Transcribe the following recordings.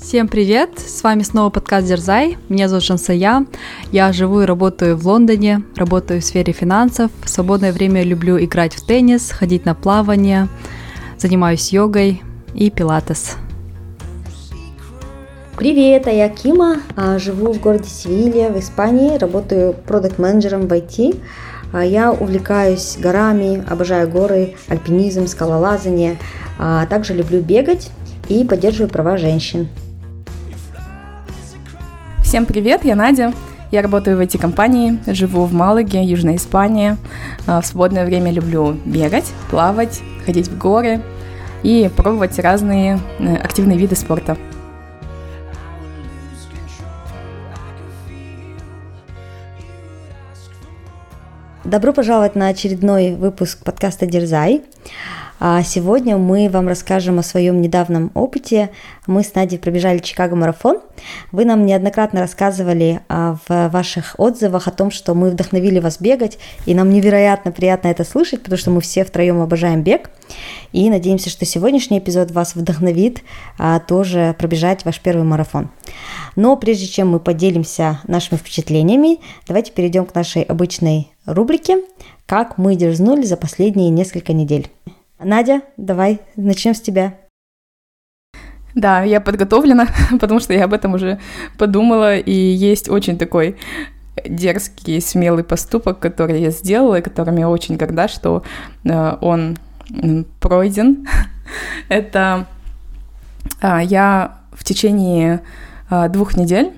Всем привет! С вами снова подкаст Дерзай. Меня зовут Шансая. Я живу и работаю в Лондоне, работаю в сфере финансов. В свободное время люблю играть в теннис, ходить на плавание, занимаюсь йогой и пилатес. Привет, а я Кима, а, живу в городе Севилья в Испании, работаю продукт-менеджером в IT. А, я увлекаюсь горами, обожаю горы, альпинизм, скалолазание, а также люблю бегать и поддерживаю права женщин. Всем привет, я Надя. Я работаю в IT-компании, живу в Малаге, Южной Испании. А, в свободное время люблю бегать, плавать, ходить в горы и пробовать разные э, активные виды спорта. Добро пожаловать на очередной выпуск подкаста «Дерзай». А сегодня мы вам расскажем о своем недавнем опыте. Мы с Надей пробежали Чикаго марафон. Вы нам неоднократно рассказывали а, в ваших отзывах о том, что мы вдохновили вас бегать, и нам невероятно приятно это слышать, потому что мы все втроем обожаем бег. И надеемся, что сегодняшний эпизод вас вдохновит а, тоже пробежать ваш первый марафон. Но прежде чем мы поделимся нашими впечатлениями, давайте перейдем к нашей обычной рубрике «Как мы дерзнули за последние несколько недель». Надя, давай начнем с тебя. Да, я подготовлена, потому что я об этом уже подумала, и есть очень такой дерзкий, смелый поступок, который я сделала, и которым я очень горда, что э, он пройден. Это э, я в течение э, двух недель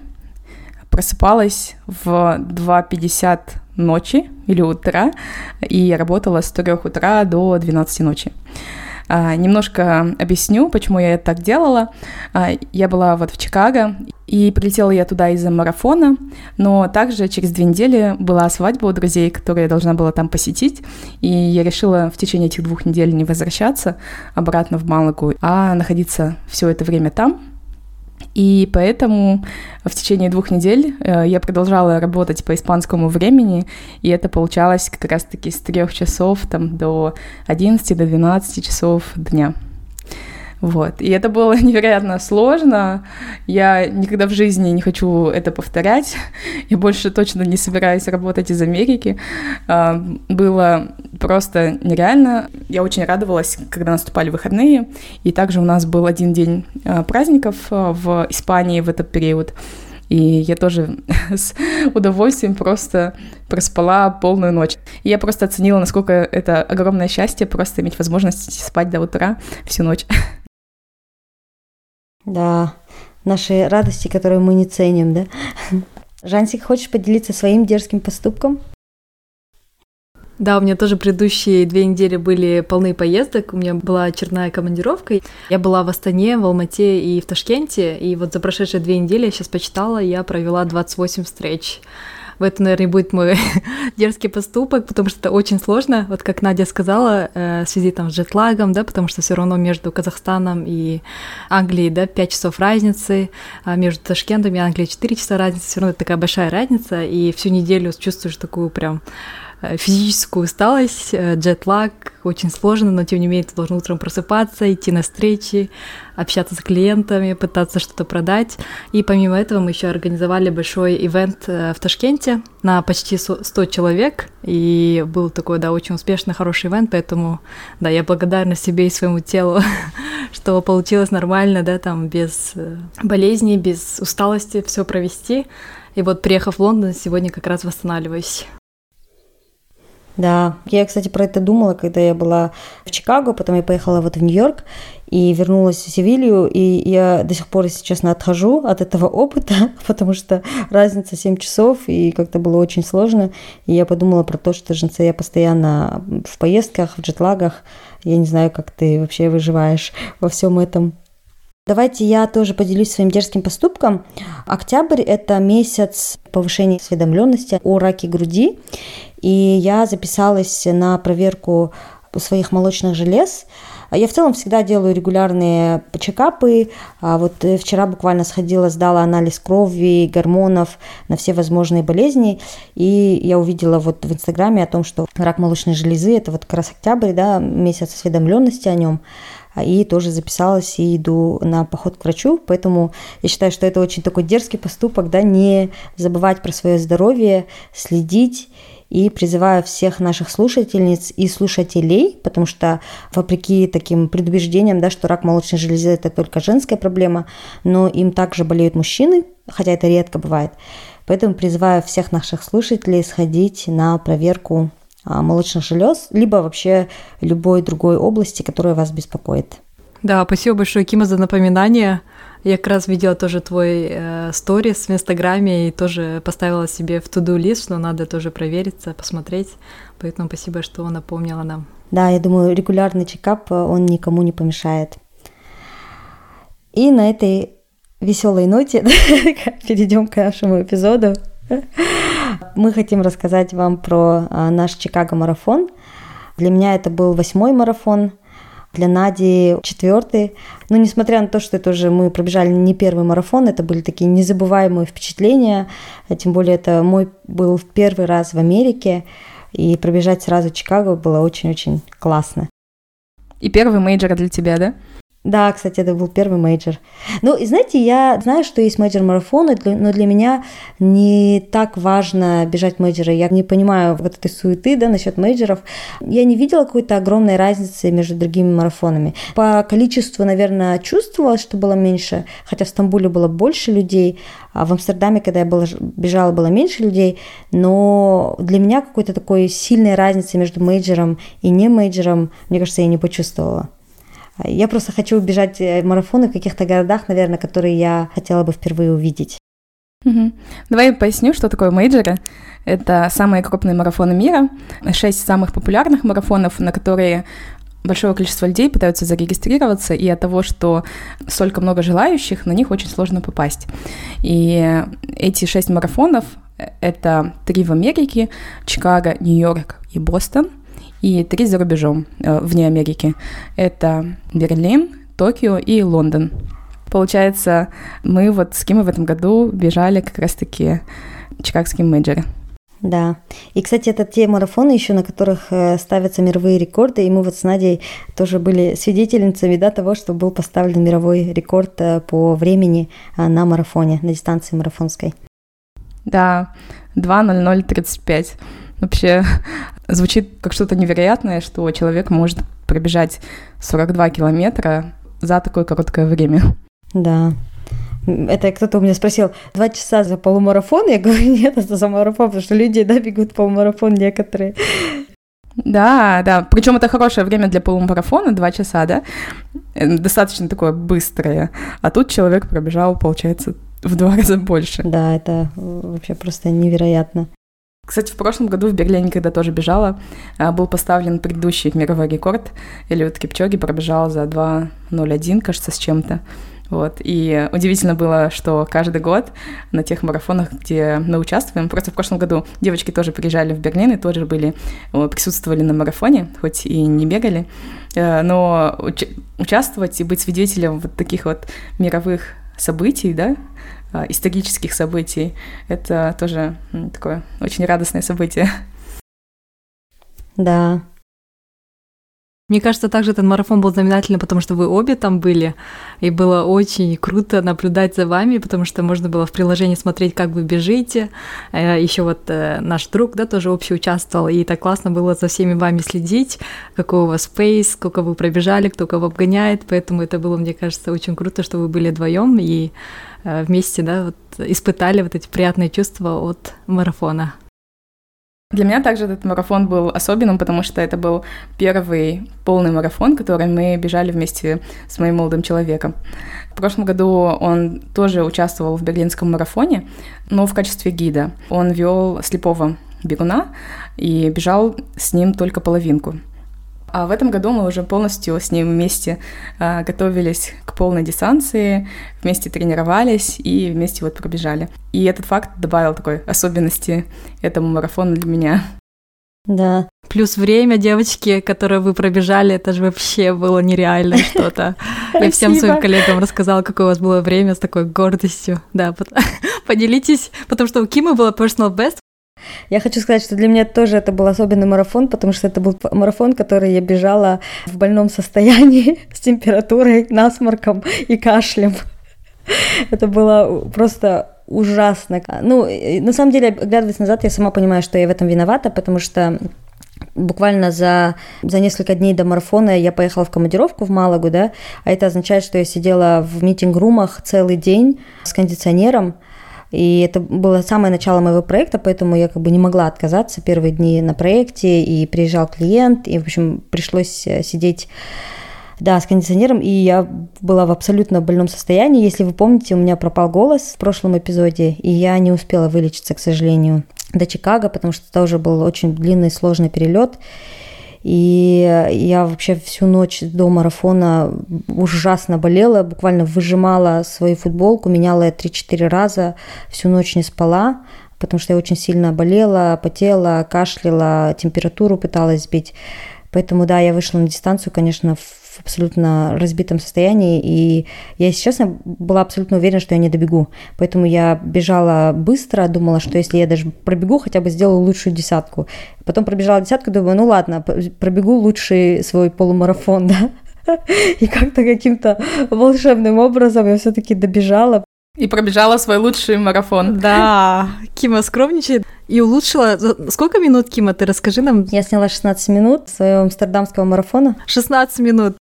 просыпалась в 2.50 ночи или утра, и работала с 3 утра до 12 ночи. А, немножко объясню, почему я так делала. А, я была вот в Чикаго, и прилетела я туда из-за марафона, но также через две недели была свадьба у друзей, которую я должна была там посетить, и я решила в течение этих двух недель не возвращаться обратно в Малагу, а находиться все это время там, и поэтому в течение двух недель э, я продолжала работать по испанскому времени, и это получалось как раз-таки с трех часов там, до 11 до 12 часов дня. Вот. И это было невероятно сложно. Я никогда в жизни не хочу это повторять. Я больше точно не собираюсь работать из Америки. А, было просто нереально. Я очень радовалась, когда наступали выходные. И также у нас был один день а, праздников а, в Испании в этот период. И я тоже с удовольствием просто проспала полную ночь. И я просто оценила, насколько это огромное счастье просто иметь возможность спать до утра всю ночь. Да, наши радости, которые мы не ценим, да? Жансик, хочешь поделиться своим дерзким поступком? Да, у меня тоже предыдущие две недели были полны поездок. У меня была очередная командировка. Я была в Астане, в Алмате и в Ташкенте. И вот за прошедшие две недели, я сейчас почитала, я провела 28 встреч в это, наверное, будет мой дерзкий поступок, потому что это очень сложно, вот как Надя сказала, э, в связи там с джетлагом, да, потому что все равно между Казахстаном и Англией, да, 5 часов разницы, а между Ташкентом и Англией 4 часа разницы, все равно такая большая разница, и всю неделю чувствуешь такую прям физическую усталость, э, джетлаг, очень сложно, но тем не менее ты должен утром просыпаться, идти на встречи, общаться с клиентами, пытаться что-то продать. И помимо этого мы еще организовали большой ивент э, в Ташкенте на почти 100 человек, и был такой, да, очень успешный, хороший ивент, поэтому, да, я благодарна себе и своему телу, что получилось нормально, да, там без болезней, без усталости все провести. И вот приехав в Лондон, сегодня как раз восстанавливаюсь. Да, я, кстати, про это думала, когда я была в Чикаго, потом я поехала вот в Нью-Йорк и вернулась в Севилью, и я до сих пор, если честно, отхожу от этого опыта, потому что разница 7 часов, и как-то было очень сложно. И я подумала про то, что женца я постоянно в поездках, в джетлагах. Я не знаю, как ты вообще выживаешь во всем этом. Давайте я тоже поделюсь своим дерзким поступком. Октябрь – это месяц повышения осведомленности о раке груди. И я записалась на проверку своих молочных желез. Я в целом всегда делаю регулярные чекапы. А вот вчера буквально сходила, сдала анализ крови, гормонов на все возможные болезни. И я увидела вот в Инстаграме о том, что рак молочной железы – это вот как раз октябрь, да, месяц осведомленности о нем. и тоже записалась и иду на поход к врачу, поэтому я считаю, что это очень такой дерзкий поступок, да, не забывать про свое здоровье, следить и призываю всех наших слушательниц и слушателей, потому что вопреки таким предубеждениям, да, что рак молочной железы это только женская проблема, но им также болеют мужчины, хотя это редко бывает. Поэтому призываю всех наших слушателей сходить на проверку а, молочных желез, либо вообще любой другой области, которая вас беспокоит. Да, спасибо большое, Кима, за напоминание. Я как раз видела тоже твой э, сторис в Инстаграме и тоже поставила себе в туду лист, что надо тоже провериться, посмотреть. Поэтому спасибо, что напомнила нам. Да, я думаю, регулярный чекап, э, он никому не помешает. И на этой веселой ноте перейдем к нашему эпизоду. Мы хотим рассказать вам про а, наш Чикаго-марафон. Для меня это был восьмой марафон, для Нади четвертый. Но несмотря на то, что это уже мы пробежали не первый марафон, это были такие незабываемые впечатления. Тем более это мой был первый раз в Америке. И пробежать сразу Чикаго было очень-очень классно. И первый major для тебя, да? Да, кстати, это был первый major. Ну, и знаете, я знаю, что есть major-марафоны, но для меня не так важно бежать major ы. Я не понимаю вот этой суеты, да, насчет major ов. Я не видела какой-то огромной разницы между другими марафонами. По количеству, наверное, чувствовала, что было меньше, хотя в Стамбуле было больше людей, а в Амстердаме, когда я была, бежала, было меньше людей, но для меня какой-то такой сильной разницы между major ом и не major ом, мне кажется, я не почувствовала. Я просто хочу убежать э, марафоны в каких-то городах, наверное, которые я хотела бы впервые увидеть. Давай я поясню, что такое мейджоры. Это самые крупные марафоны мира, шесть самых популярных марафонов, на которые большое количество людей пытаются зарегистрироваться, и от того, что столько много желающих, на них очень сложно попасть. И эти шесть марафонов это три в Америке, Чикаго, Нью-Йорк и Бостон — и три за рубежом, э, вне Америки. Это Берлин, Токио и Лондон. Получается, мы вот с Кимой в этом году бежали как раз-таки чикагские менеджеры. Да. И, кстати, это те марафоны еще, на которых э, ставятся мировые рекорды, и мы вот с Надей тоже были свидетельницами да, того, что был поставлен мировой рекорд э, по времени на марафоне, на дистанции марафонской. Да, 2.0035. Вообще звучит как что-то невероятное, что человек может пробежать 42 километра за такое короткое время. Да. Это кто-то у меня спросил, два часа за полумарафон? Я говорю, нет, это за марафон, потому что люди, да, бегут полумарафон некоторые. Да, да. Причем это хорошее время для полумарафона, два часа, да? Э, достаточно такое быстрое. А тут человек пробежал, получается, в два раза больше. Да, это вообще просто невероятно. Кстати, в прошлом году в Берлине, когда тоже бежала, а, был поставлен предыдущий мировой рекорд. Элиот Кипчоги пробежал за 2.01, кажется, с чем-то. Вот. И удивительно было, что каждый год на тех марафонах, где мы участвуем, просто в прошлом году девочки тоже приезжали в Берлин и тоже были, присутствовали на марафоне, хоть и не бегали, э, но уч- участвовать и быть свидетелем вот таких вот мировых событий, да, а, исторических событий. Это тоже такое очень радостное событие. Да, мне кажется, также этот марафон был знаменательный, потому что вы обе там были, и было очень круто наблюдать за вами, потому что можно было в приложении смотреть, как вы бежите. Э, Еще вот э, наш друг, да, тоже общий участвовал, и так классно было за всеми вами следить, какой у вас фейс, сколько вы пробежали, кто кого обгоняет, поэтому это было, мне кажется, очень круто, что вы были вдвоем и э, вместе, да, вот испытали вот эти приятные чувства от марафона. Для меня также этот марафон был особенным, потому что это был первый полный марафон, который мы бежали вместе с моим молодым человеком. В прошлом году он тоже участвовал в берлинском марафоне, но в качестве гида. Он вел слепого бегуна и бежал с ним только половинку. А в этом году мы уже полностью с ним вместе а, готовились к полной дистанции, вместе тренировались и вместе вот пробежали. И этот факт добавил такой особенности этому марафону для меня. Да. Плюс время, девочки, которое вы пробежали, это же вообще было нереально что-то. Я всем своим коллегам рассказала, какое у вас было время с такой гордостью. Да, поделитесь, потому что у Кимы было personal best Я хочу сказать, что для меня тоже это был особенный марафон, потому что это был марафон, который я бежала в больном состоянии с температурой, насморком и кашлем. Это было просто ужасно. Ну, на самом деле, оглядываясь назад, я сама понимаю, что я в этом виновата, потому что буквально за, за несколько дней до марафона я поехала в командировку в Малагу, да, а это означает, что я сидела в митинг-румах целый день с кондиционером, и это было самое начало моего проекта, поэтому я как бы не могла отказаться первые дни на проекте, и приезжал клиент, и, в общем, пришлось э, сидеть да, с кондиционером, и я была в абсолютно больном состоянии. Если вы помните, у меня пропал голос в прошлом эпизоде, и я не успела вылечиться, к сожалению, до Чикаго, потому что это уже был очень длинный, сложный перелет. И я вообще всю ночь до марафона ужасно болела, буквально выжимала свою футболку, меняла ее 3-4 раза, всю ночь не спала, потому что я очень сильно болела, потела, кашляла, температуру пыталась сбить. Поэтому, да, я вышла на дистанцию, конечно, в абсолютно разбитом состоянии, и я, если честно, была абсолютно уверена, что я не добегу. Поэтому я бежала быстро, думала, что если я даже пробегу, хотя бы сделаю лучшую десятку. Потом пробежала десятку, думаю, ну ладно, пробегу лучший свой полумарафон, да. И как-то каким-то волшебным образом я все-таки добежала. И пробежала свой лучший марафон. Да, Кима скромничает. И улучшила... Сколько минут, Кима, ты расскажи нам? Я сняла 16 минут своего амстердамского марафона. 16 минут.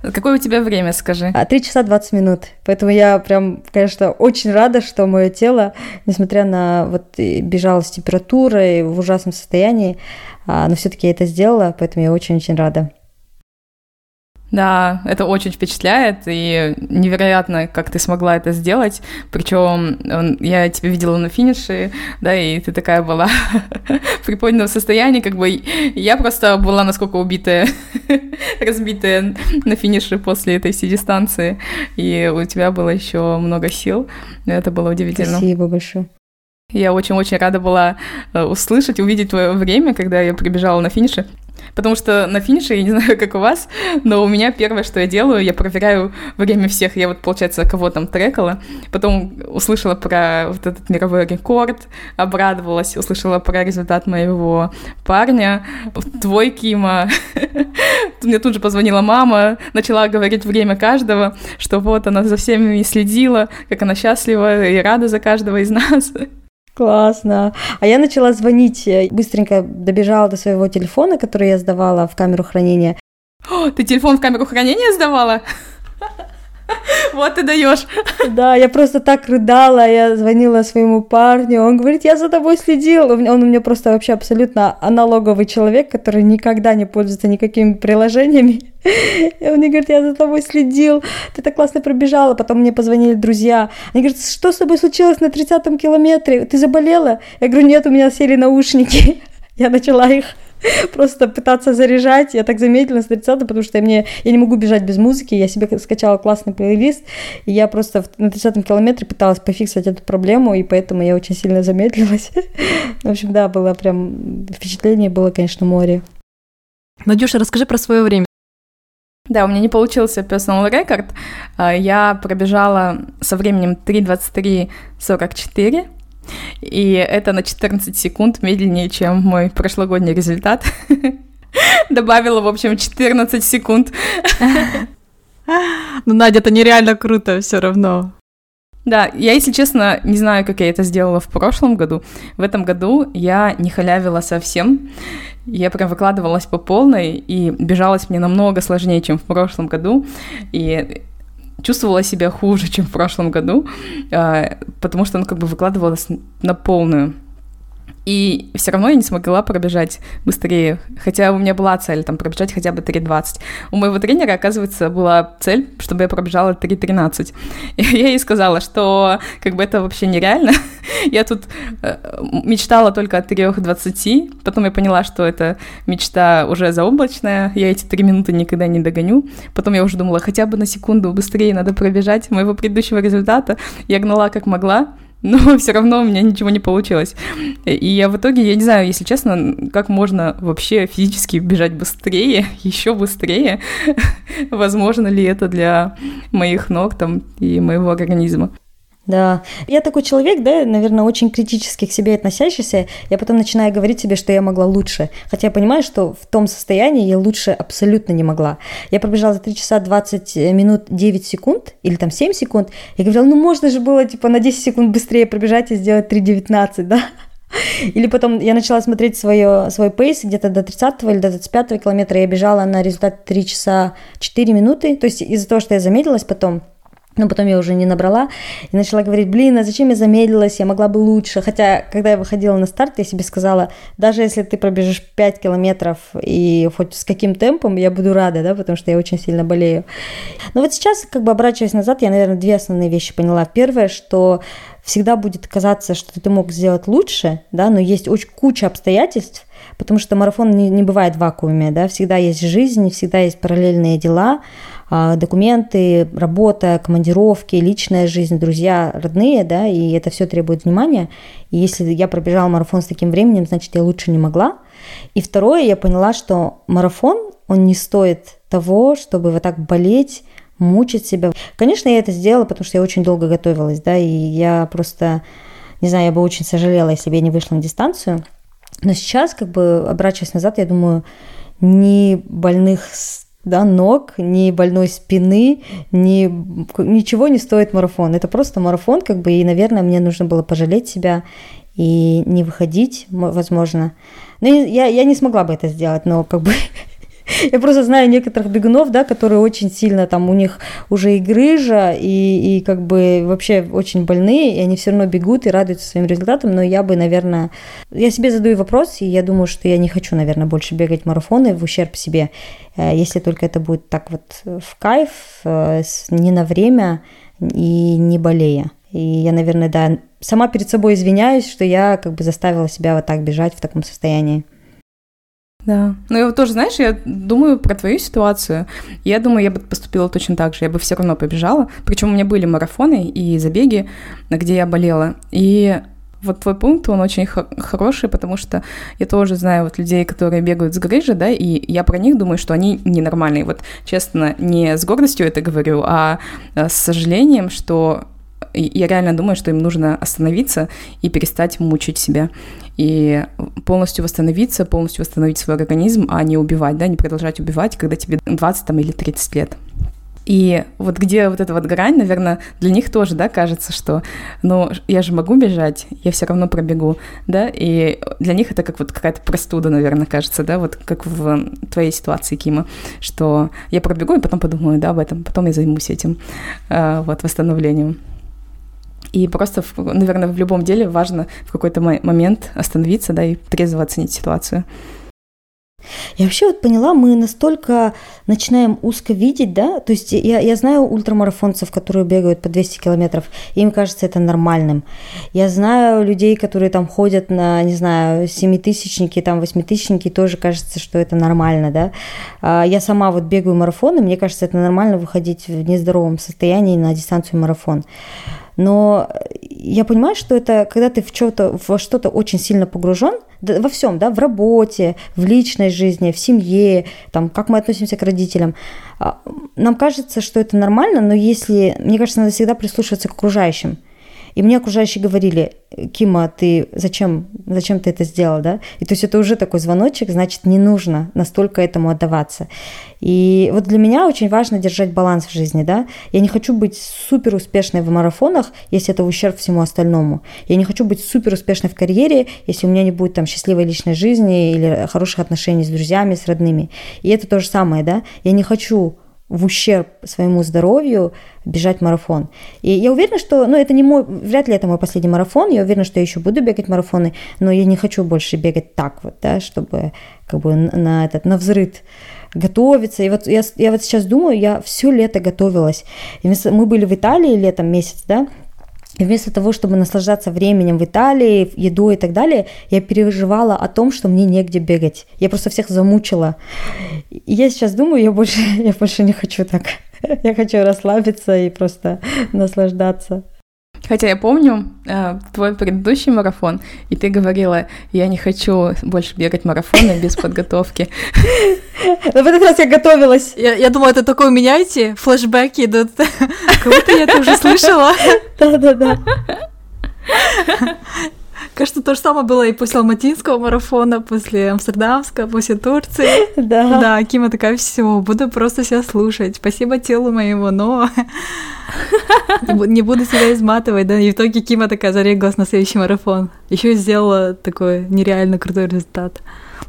Какое у тебя время, скажи? А, 3 часа 20 минут. Поэтому я прям, конечно, очень рада, что мое тело, несмотря на вот бежало с температурой в ужасном состоянии, а, но все-таки я это сделала, поэтому я очень-очень рада. Да, это очень впечатляет, и невероятно, как ты смогла это сделать. Причем я тебя видела на финише, да, и ты такая была в приподнятом состоянии, как бы я просто была насколько убитая, разбитая на финише после этой всей дистанции, и у тебя было еще много сил. Это было удивительно. Спасибо большое. Я очень-очень рада была э, услышать, увидеть твое время, когда я прибежала на финише. Потому что на финише, я не знаю, как у вас, но у меня первое, что я делаю, я проверяю время всех. Я вот, получается, кого там трекала, потом услышала про вот этот мировой рекорд, обрадовалась, услышала про результат моего парня, твой Кима. Мне тут же позвонила мама, начала говорить время каждого, что вот она за всеми следила, как она счастлива и рада за каждого из нас. Классно. А я начала звонить, э, быстренько добежала до своего телефона, который я сдавала в камеру хранения. О, ты телефон в камеру хранения сдавала? Вот ты даешь. Да, я просто так рыдала, я звонила своему парню, он говорит, я за тобой следил. Он у меня просто вообще абсолютно аналоговый человек, который никогда не пользуется никакими приложениями. И он мне говорит, я за тобой следил, ты так классно пробежала. Потом мне позвонили друзья. Они говорят, что с тобой случилось на 30-м километре? Ты заболела? Я говорю, нет, у меня сели наушники. Я начала их просто пытаться заряжать. Я так замедлилась на 30 потому что я, мне, я не могу бежать без музыки. Я себе скачала классный плейлист, и я просто на 30 километре пыталась пофиксить эту проблему, и поэтому я очень сильно замедлилась. В общем, да, было прям впечатление, было, конечно, море. Надюша, расскажи про свое время. Да, у меня не получился personal record. А, я пробежала со временем 3.23.44, и это на 14 секунд медленнее, чем мой прошлогодний результат. Добавила, в общем, 14 секунд. Ну, Надя, это нереально круто все равно. Да, я, если честно, не знаю, как я это сделала в прошлом году. В этом году я не халявила совсем. Я прям выкладывалась по полной, и бежалась мне намного сложнее, чем в прошлом году. И чувствовала себя хуже, чем в прошлом году, а, потому что, ну, как бы выкладывалась на полную. И все равно я не смогла пробежать быстрее, хотя у меня была цель там пробежать хотя бы 3.20. У моего тренера, оказывается, была цель, чтобы я пробежала 3.13. И я ей сказала, что как бы это вообще нереально. я тут э, мечтала только о 3.20, потом я поняла, что это мечта уже заоблачная, я эти 3 минуты никогда не догоню. Потом я уже думала, хотя бы на секунду быстрее надо пробежать моего предыдущего результата. Я гнала как могла, но все равно у меня ничего не получилось. И я в итоге, я не знаю, если честно, как можно вообще физически бежать быстрее, еще быстрее. Возможно ли это для моих ног там и моего организма? Да. Я такой человек, да, наверное, очень критически к себе относящийся. Я потом начинаю говорить себе, что я могла лучше. Хотя я понимаю, что в том состоянии я лучше абсолютно не могла. Я пробежала за 3 часа 20 минут 9 секунд, или там 7 секунд. Я говорила, ну можно же было типа на 10 секунд быстрее пробежать и сделать 3.19, да? Или потом я начала смотреть свое, свой пейс где-то до 30 или до 25 километра. Я бежала на результат 3 часа 4 минуты. То есть из-за того, что я замедлилась потом, но потом я уже не набрала и начала говорить, блин, а зачем я замедлилась, я могла бы лучше. Хотя, когда я выходила на старт, я себе сказала, даже если ты пробежишь 5 километров и хоть с каким темпом, я буду рада, да, потому что я очень сильно болею. Но вот сейчас, как бы оборачиваясь назад, я, наверное, две основные вещи поняла. Первое, что всегда будет казаться, что ты мог сделать лучше, да, но есть очень куча обстоятельств, потому что марафон не, не бывает в вакууме, да, всегда есть жизнь, всегда есть параллельные дела, документы, работа, командировки, личная жизнь, друзья, родные, да, и это все требует внимания. И если я пробежала марафон с таким временем, значит, я лучше не могла. И второе, я поняла, что марафон, он не стоит того, чтобы вот так болеть, мучить себя. Конечно, я это сделала, потому что я очень долго готовилась, да, и я просто, не знаю, я бы очень сожалела, если бы я не вышла на дистанцию. Но сейчас, как бы, оборачиваясь назад, я думаю, ни больных да, ног, ни больной спины, ни, ничего не стоит марафон. Это просто марафон, как бы, и, наверное, мне нужно было пожалеть себя и не выходить, возможно. Но я, я не смогла бы это сделать, но как бы Я просто знаю некоторых бегунов, да, которые очень сильно там у них уже и грыжа, и, и как бы вообще очень больные, и они все равно бегут и радуются своим результатам, но я бы, наверное, я себе задаю вопрос, и я думаю, что я не хочу, наверное, больше бегать марафоны в ущерб себе, э, если только это будет так вот в кайф, э, не на время и не болея. И я, наверное, да, сама перед собой извиняюсь, что я как бы заставила себя вот так бежать в таком состоянии. Да. Ну, я тоже, знаешь, я думаю про твою ситуацию. Я думаю, я бы поступила точно так же. Я бы все равно побежала. Причем у меня были марафоны и забеги, где я болела. И вот твой пункт, он очень хороший, потому что я тоже знаю вот людей, которые бегают с грыжей, да, и я про них думаю, что они ненормальные. Вот, честно, не с гордостью это говорю, а с сожалением, что я реально думаю, что им нужно остановиться и перестать мучить себя. И полностью восстановиться, полностью восстановить свой организм, а не убивать, да, не продолжать убивать, когда тебе 20 там, или 30 лет. И вот где вот эта вот грань, наверное, для них тоже, да, кажется, что, ну, я же могу бежать, я все равно пробегу, да, и для них это как вот какая-то простуда, наверное, кажется, да, вот как в твоей ситуации, Кима, что я пробегу и потом подумаю, да, об этом, потом я займусь этим, а, вот, восстановлением. И просто, наверное, в любом деле важно в какой-то момент остановиться, да, и трезво оценить ситуацию. Я вообще вот поняла, мы настолько начинаем узко видеть, да, то есть я, я знаю ультрамарафонцев, которые бегают по 200 километров, им кажется это нормальным. Я знаю людей, которые там ходят на, не знаю, семитысячники, там восьмитысячники, тоже кажется, что это нормально, да. А я сама вот бегаю марафоны, мне кажется, это нормально выходить в нездоровом состоянии на дистанцию марафон. Но я понимаю, что это когда ты в что-то, во что-то очень сильно погружен, во всем, да, в работе, в личной жизни, в семье, там, как мы относимся к родителям. А, нам кажется, что это нормально, но если, мне кажется, надо всегда прислушиваться к окружающим. И мне окружающие говорили, Кима, ты зачем, зачем ты это сделал, да? И то есть это уже такой звоночек, значит, не нужно настолько этому отдаваться. И вот для меня очень важно держать баланс в жизни, да? Я не хочу быть супер успешной в марафонах, если это в ущерб всему остальному. Я не хочу быть супер успешной в карьере, если у меня не будет там счастливой личной жизни или хороших отношений с друзьями, с родными. И это то же самое, да? Я не хочу в ущерб своему здоровью бежать марафон. И я уверена, что, ну, это не мой, вряд ли это мой последний марафон, я уверена, что я еще буду бегать марафоны, но я не хочу больше бегать так вот, да, чтобы как бы на этот, на взрыв готовиться. И вот я, я вот сейчас думаю, я все лето готовилась. И мы были в Италии летом месяц, да, и вместо того, чтобы наслаждаться временем в Италии, едой и так далее, я переживала о том, что мне негде бегать. Я просто всех замучила. И я сейчас думаю, я больше, я больше не хочу так. Я хочу расслабиться и просто наслаждаться. Хотя я помню э, твой предыдущий марафон, и ты говорила, я не хочу больше бегать марафоны без подготовки. Но в этот раз я готовилась. Я, я думала, это такое меняйте, флешбеки идут. Как будто я это уже слышала. Да-да-да. Кажется, то же самое было и после алматинского марафона, после амстердамского, после Турции. Да. Да, Кима такая, все, буду просто себя слушать. Спасибо телу моему, но не буду себя изматывать, да. И в итоге Кима такая зарегалась на следующий марафон. Еще и сделала такой нереально крутой результат.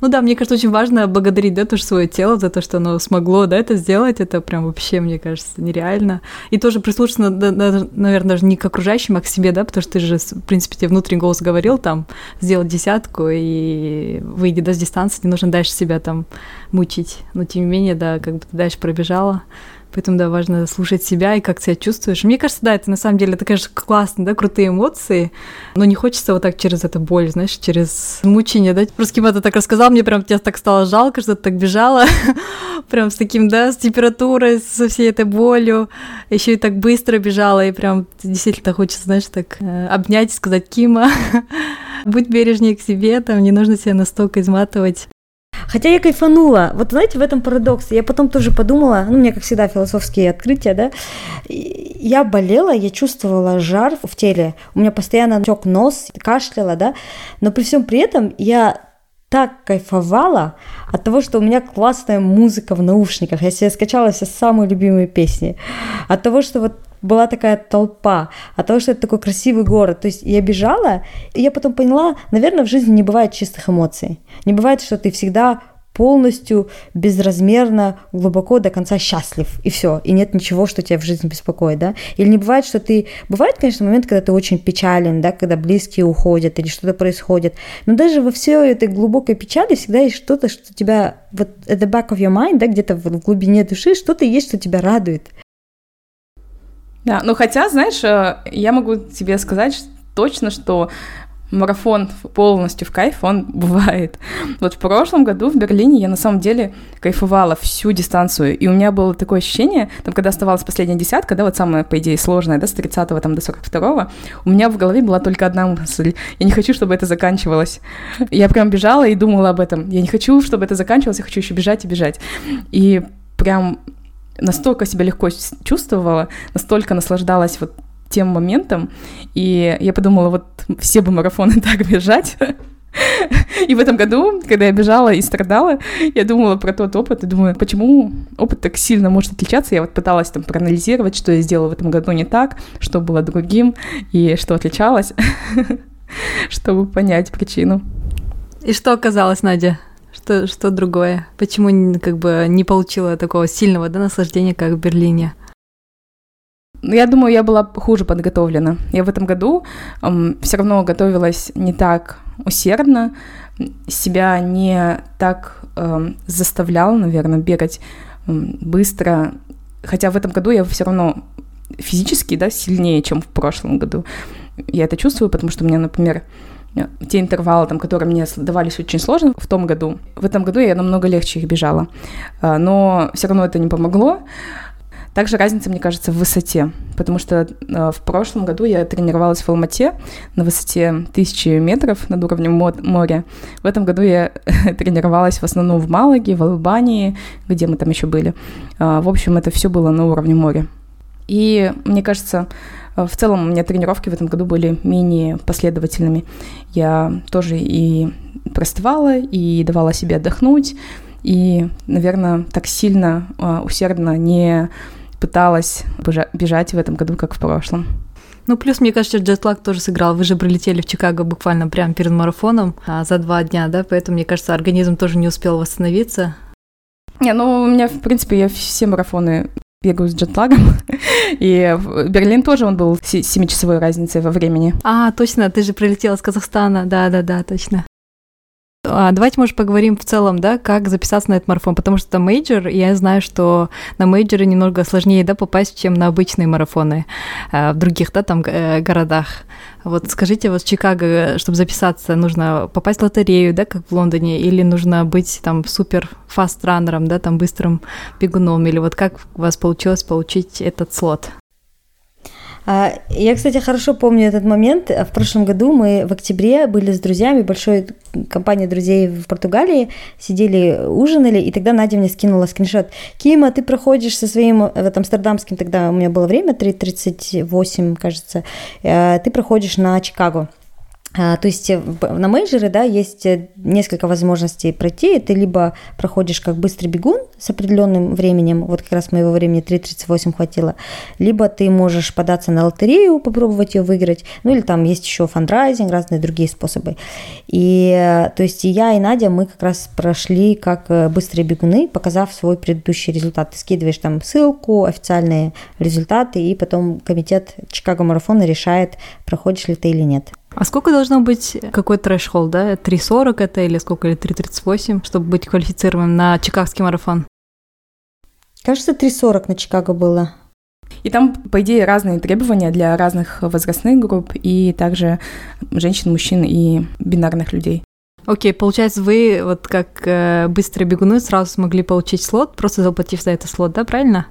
Ну да, мне кажется, очень важно благодарить, да, тоже свое тело за то, что оно смогло, да, это сделать. Это прям вообще, мне кажется, нереально. И тоже прислушаться, наверное, даже не к окружающим, а к себе, да, потому что ты же, в принципе, тебе внутренний голос говорил там, сделать десятку и выйди, да, с дистанции, не нужно дальше себя там мучить. Но тем не менее, да, как бы ты дальше пробежала. Поэтому, да, важно слушать себя и как себя чувствуешь. Мне кажется, да, это на самом деле, это, конечно, классно, да, крутые эмоции, но не хочется вот так через это боль, знаешь, через мучение, да. Просто Кима ты так рассказал, мне прям тебя так стало жалко, что ты так бежала, прям с таким, да, с температурой, со всей этой болью, еще и так быстро бежала, и прям действительно хочется, знаешь, так э, обнять и сказать, Кима, будь бережнее к себе, там не нужно себя настолько изматывать. Хотя я кайфанула. Вот знаете, в этом парадокс. Я потом тоже подумала, ну, у меня, как всегда, философские открытия, да. Я болела, я чувствовала жар в теле. У меня постоянно тек нос, кашляла, да. Но при всем при этом я так кайфовала от того, что у меня классная музыка в наушниках. Я себе скачала все самые любимые песни. От того, что вот была такая толпа, от того, что это такой красивый город. То есть я бежала, и я потом поняла, наверное, в жизни не бывает чистых эмоций. Не бывает, что ты всегда полностью, безразмерно, глубоко до конца счастлив, и все, и нет ничего, что тебя в жизни беспокоит, да, или не бывает, что ты, бывает, конечно, момент, когда ты очень печален, да, когда близкие уходят или что-то происходит, но даже во всей этой глубокой печали всегда есть что-то, что тебя, вот at the back of your mind, да, где-то в глубине души, что-то есть, что тебя радует, да, ну хотя, знаешь, э, я могу тебе сказать точно, что марафон полностью в кайф, он бывает. Вот в прошлом году в Берлине я на самом деле кайфовала всю дистанцию, и у меня было такое ощущение, там, когда оставалась последняя десятка, да, вот самая, по идее, сложная, да, с 30 там, до 42 у меня в голове была только одна мысль, я не хочу, чтобы это заканчивалось. Я прям бежала и думала об этом, я не хочу, чтобы это заканчивалось, я хочу еще бежать и бежать. И прям настолько себя легко чувствовала, настолько наслаждалась вот тем моментом, и я подумала, вот все бы марафоны так бежать, и в этом году, когда я бежала и страдала, я думала про тот опыт и думаю, почему опыт так сильно может отличаться. Я вот пыталась там проанализировать, что я сделала в этом году не так, что было другим и что отличалось, чтобы понять причину. И что оказалось, Надя? Что, что другое? Почему как бы не получила такого сильного да, наслаждения, как в Берлине? Ну, я думаю, я была хуже подготовлена. Я в этом году эм, все равно готовилась не так усердно, себя не так эм, заставляла, наверное, бегать эм, быстро. Хотя в этом году я все равно физически, да, сильнее, чем в прошлом году. Я это чувствую, потому что у меня, например, те интервалы, там, которые мне давались очень сложно в том году, в этом году я намного легче их бежала. А, но все равно это не помогло. Также разница, мне кажется, в высоте, потому что э, в прошлом году я тренировалась в Алмате на высоте 1000 метров над уровнем моря. В этом году я тренировалась в основном в Малаге, в Албании, где мы там еще были. Э, в общем, это все было на уровне моря. И мне кажется, Э, в целом у меня тренировки в этом году были менее последовательными. Я тоже и простывала, и давала себе отдохнуть, и, наверное, так сильно, э, усердно не пыталась бежать в этом году, как в прошлом. Ну, плюс, мне кажется, джетлаг тоже сыграл. Вы же прилетели в Чикаго буквально прямо перед марафоном а, за два дня, да, поэтому, мне кажется, организм тоже не успел восстановиться. Не, ну, у меня, в принципе, я все марафоны бегаю с джетлагом. И Берлин тоже он был с 7-часовой разницей во времени. А, точно, ты же прилетела с Казахстана. Да-да-да, точно. А давайте, может, поговорим в целом, да, как записаться на этот марафон, потому что это major, и я знаю, что на major ы немного сложнее, да, попасть, чем на обычные марафоны э, в других, да, там, э, городах. Вот скажите, вот в Чикаго, чтобы записаться, нужно попасть в лотерею, да, как в Лондоне, или нужно быть там супер fast runner ом, да, там быстрым бегуном, или вот как у вас получилось получить этот слот? А, я, кстати, хорошо помню этот момент. В прошлом году мы в октябре были с друзьями, большой компанией друзей в Португалии, сидели, ужинали, и тогда Надя мне скинула скриншот. Кима, ты проходишь со своим, э, вот, амстердамским, тогда у меня было время, 3.38, кажется, э, ты проходишь на Чикаго. А, то есть э, на мейджеры, да, есть э, несколько возможностей пройти. Ты либо проходишь как быстрый бегун с определенным временем, вот как раз моего времени 3.38 хватило, либо ты можешь податься на лотерею, попробовать ее выиграть, ну или там есть еще фандрайзинг, разные другие способы. И э, то есть я, и Надя, мы как раз прошли как быстрые бегуны, показав свой предыдущий результат. Ты скидываешь там ссылку, официальные результаты, и потом комитет Чикаго марафона решает, проходишь ли ты или нет. А сколько должно быть, какой трэш-холл, да? 3.40 это или сколько, или 3.38, чтобы быть квалифицированным на Чикагский марафон? Кажется, 3.40 на Чикаго было. И там, по идее, разные требования для разных возрастных групп и также женщин, мужчин и бинарных людей. Окей, okay, получается, вы вот как э, быстрые бегуны сразу смогли получить слот, просто заплатив за этот слот, да, правильно?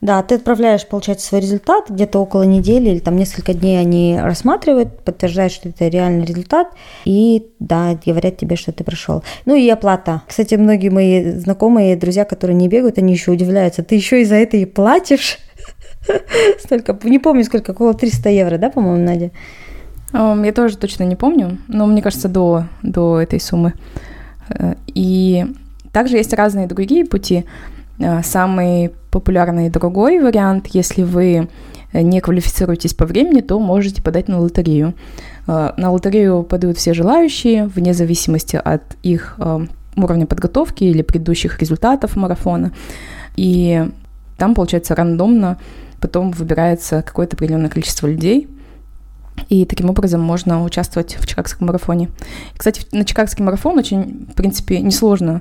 Да, ты отправляешь, получается, свой результат, где-то около недели или там несколько дней они рассматривают, подтверждают, что это реальный результат, и да, говорят тебе, что ты прошел. Ну и оплата. Кстати, многие мои знакомые, друзья, которые не бегают, они еще удивляются, ты еще и за это и платишь? Столько, не помню сколько, около 300 евро, да, по-моему, Надя? Я тоже точно не помню, но мне кажется, до, до этой суммы. Э, и также есть разные другие пути. Э, самый популярный другой вариант, если вы не квалифицируетесь по времени, то можете подать на лотерею. Э, на лотерею подают все желающие, вне зависимости от их э, уровня подготовки или предыдущих результатов марафона. И там, получается, рандомно потом выбирается какое-то определенное количество людей, и таким образом можно участвовать в Чикагском марафоне. Кстати, на Чикагский марафон очень, в принципе, несложно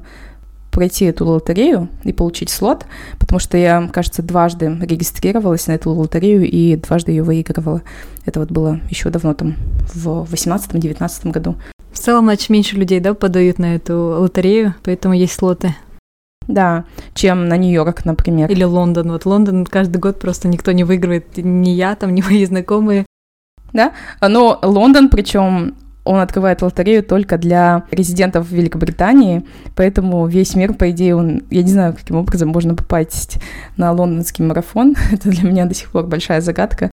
пройти эту лотерею и получить слот, потому что я, кажется, дважды регистрировалась на эту лотерею и дважды ее выигрывала. Это вот было еще давно, там, в 18-19 году. В целом, значит, меньше людей, да, подают на эту лотерею, поэтому есть слоты. Да, чем на Нью-Йорк, например. Или Лондон. Вот Лондон каждый год просто никто не выигрывает, ни я, там, ни мои знакомые. Да, но Лондон, причем он открывает лотерею только для резидентов Великобритании, поэтому весь мир, по идее, он, я не знаю, каким образом можно попасть на лондонский марафон. Это для меня до сих пор большая загадка.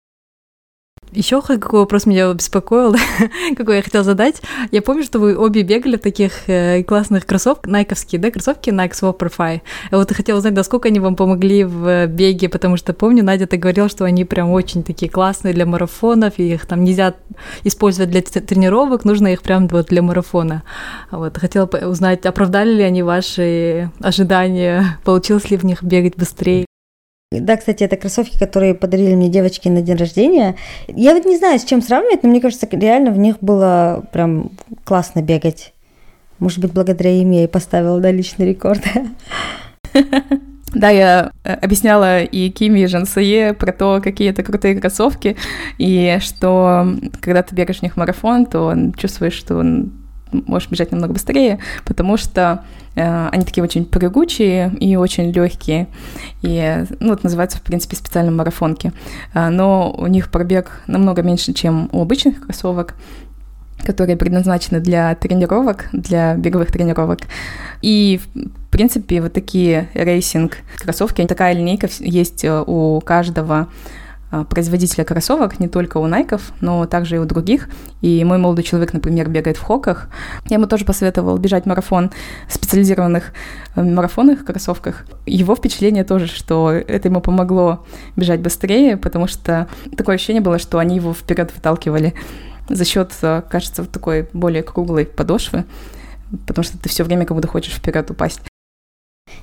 Еще какой вопрос меня беспокоил, какой я хотела задать. Я помню, что вы обе бегали в таких э, классных кроссовках, найковские, да, кроссовки Nike. Я вот хотела узнать, насколько они вам помогли в беге, потому что помню, Надя, ты говорила, что они прям очень такие классные для марафонов, и их там нельзя использовать для тренировок, нужно их прям вот для марафона. Вот, хотела узнать, оправдали ли они ваши ожидания, получилось ли в них бегать быстрее? Да, кстати, это кроссовки, которые подарили мне девочки на день рождения. Я вот не знаю, с чем сравнивать, но мне кажется, реально в них было прям классно бегать. Может быть, благодаря им я и поставила да, личный рекорд. Да, я э, объясняла и Киме, и Жансае про то, какие это крутые кроссовки, и что когда ты бегаешь в них марафон, то чувствуешь, что можешь бежать намного быстрее, потому что э, они такие очень прыгучие и очень легкие. И, ну, это называется, в принципе, специальные марафонки. Э, но у них пробег намного меньше, чем у обычных кроссовок которые предназначены для тренировок, для беговых тренировок. И, в принципе, вот такие racing кроссовки, такая линейка есть э, у каждого производителя кроссовок, не только у Nike ов, но также и у других. И мой молодой человек, например, бегает в Hoka х. Я ему тоже посоветовал бежать марафон в специализированных э, марафонных кроссовках. Его впечатление тоже, что это ему помогло бежать быстрее, потому что такое ощущение было, что они его вперед выталкивали за счет, э, кажется, вот такой более круглой подошвы, потому что ты все время как будто хочешь вперед упасть.